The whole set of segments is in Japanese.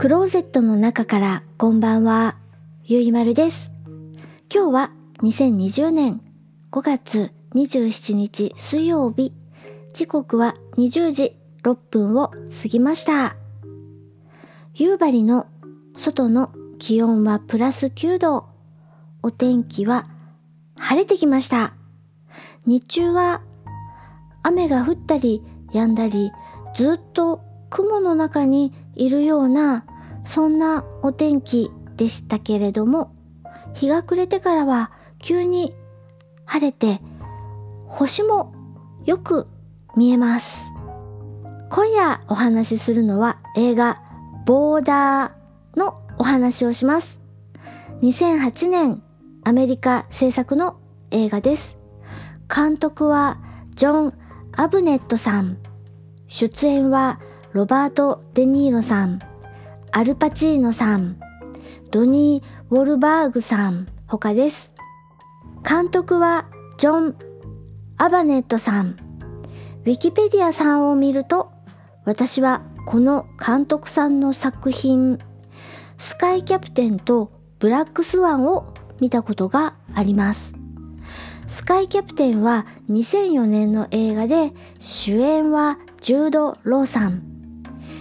クローゼットの中からこんばんは、ゆいまるです。今日は2020年5月27日水曜日、時刻は20時6分を過ぎました。夕張の外の気温はプラス9度。お天気は晴れてきました。日中は雨が降ったり止んだり、ずっと雲の中にいるような、そんなお天気でしたけれども、日が暮れてからは急に晴れて、星もよく見えます。今夜お話しするのは映画ボーダーのお話をします。2008年アメリカ制作の映画です。監督はジョン・アブネットさん。出演はロバート・デ・ニーロさん、アルパチーノさん、ドニー・ウォルバーグさん他です。監督はジョン・アバネットさん。ウィキペディアさんを見ると、私はこの監督さんの作品、スカイキャプテンとブラックスワンを見たことがあります。スカイキャプテンは2004年の映画で主演はジュード・ローさん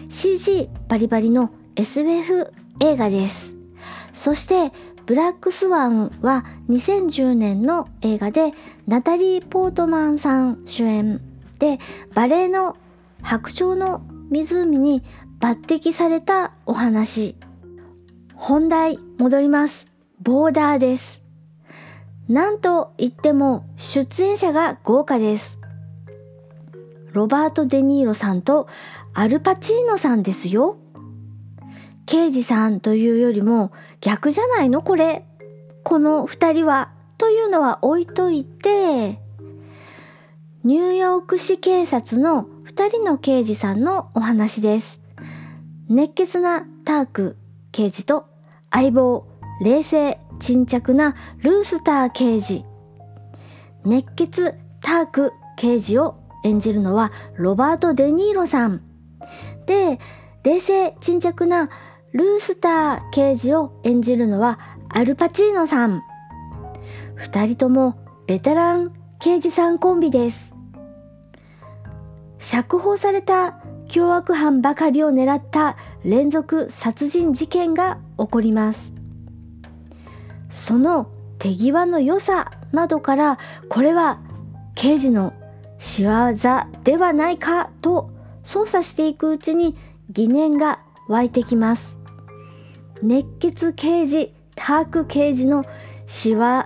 CG バリバリの SF 映画ですそしてブラックスワンは2010年の映画でナタリー・ポートマンさん主演でバレエの白鳥の湖に抜擢されたお話本題戻りますボーダーですなんと言っても出演者が豪華です。ロバート・デ・ニーロさんとアルパチーノさんですよ。刑事さんというよりも逆じゃないの？これ。この二人は。というのは置いといて、ニューヨーク市警察の二人の刑事さんのお話です。熱血なターク刑事と相棒、冷静、沈着なルースター刑事熱血ターク刑事を演じるのはロバート・デ・ニーロさんで冷静沈着なルースター刑事を演じるのはアルパチーノさん。二人ともベテラン刑事さんコンビです。釈放された凶悪犯ばかりを狙った連続殺人事件が起こります。その手際の良さなどからこれは刑事の仕業ではないかと捜査していくうちに疑念が湧いてきます。熱血刑事ターク刑事の仕業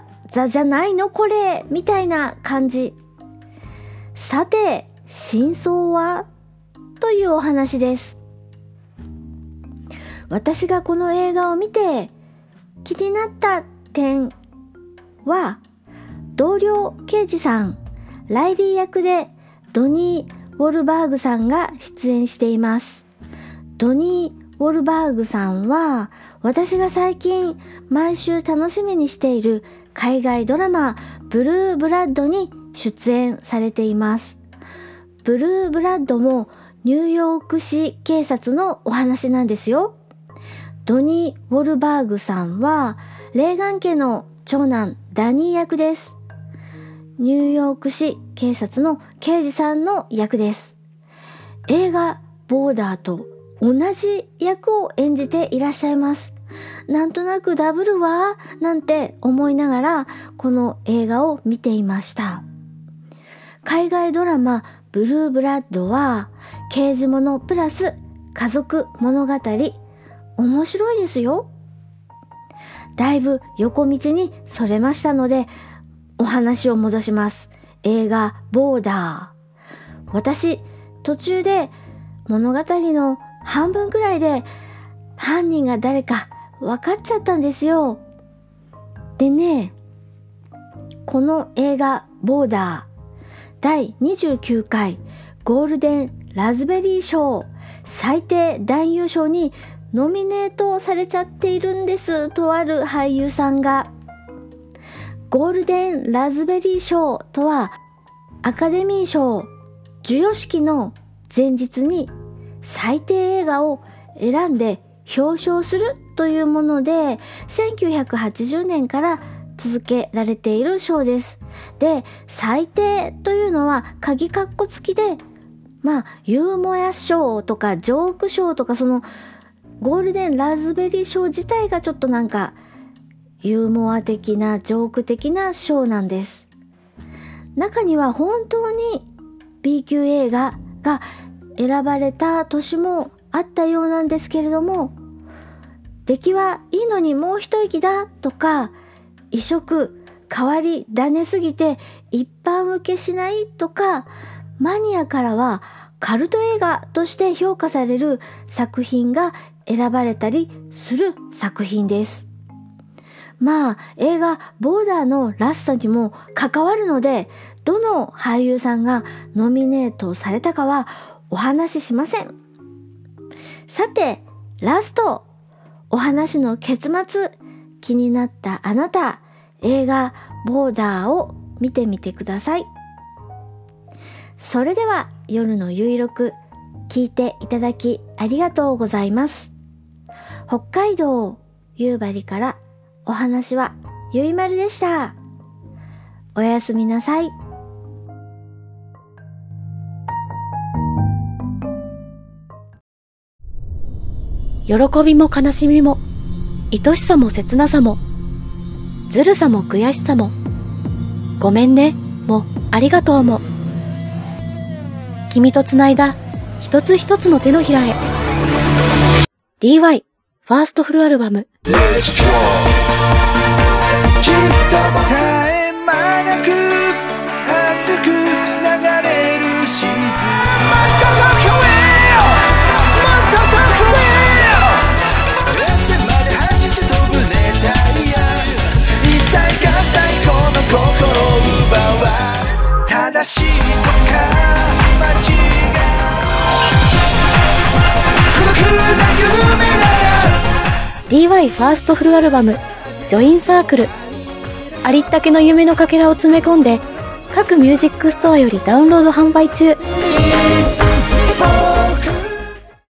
じゃないのこれみたいな感じ。さて真相は？というお話です。私がこの映画を見て気になった点は同僚刑事さんライリー役でドニー・ウォルバーグさんが出演しています。ドニー・ウォルバーグさんは私が最近毎週楽しみにしている海外ドラマブルーブラッドに出演されていますブルーブラッドもニューヨーク市警察のお話なんですよドニー・ウォルバーグさんはレーガン家の長男ダニー役です。ニューヨーク市警察の刑事さんの役です。映画ボーダーと同じ役を演じていらっしゃいます。なんとなくダブルはなんて思いながらこの映画を見ていました。海外ドラマブルーブラッドは刑事物プラス家族物語面白いですよ。だいぶ横道にそれましたので、お話を戻します。映画、ボーダー。私、途中で物語の半分くらいで犯人が誰か分かっちゃったんですよ。でね、この映画、ボーダー、第29回ゴールデンラズベリー賞最低男優賞にノミネートされちゃっているんですとある俳優さんがゴールデンラズベリー賞とはアカデミー賞授与式の前日に最低映画を選んで表彰するというもので1980年から続けられている賞です。で最低というのは鍵括弧付きでまあユーモア賞とかジョーク賞とかそのゴールデンラズベリー賞自体がちょっとなんかユーモア的なジョーク的な賞なんです。中には本当に B 級映画が選ばれた年もあったようなんですけれども出来はいいのにもう一息だとか異色変わり種すぎて一般受けしないとかマニアからはカルト映画として評価される作品が選ばれたりする作品です。まあ映画「ボーダー」のラストにも関わるのでどの俳優さんがノミネートされたかはお話ししません。さてラストお話の結末気になったあなた映画「ボーダー」を見てみてください。それでは夜のゆいろく聞いていただきありがとうございます。北海道夕張からお話はゆいまるでした。おやすみなさい。喜びも悲しみも、愛しさも切なさも、ずるさも悔しさも、ごめんね、もありがとうも。君と繋いだ一つ一つの手のひらへ。DY ファーストフルアルバム。しいとか間違い孤独な夢なら DY ファーストフルアルバム「ジョインサークル」ありったけの夢のかけらを詰め込んで各ミュージックストアよりダウンロード販売中。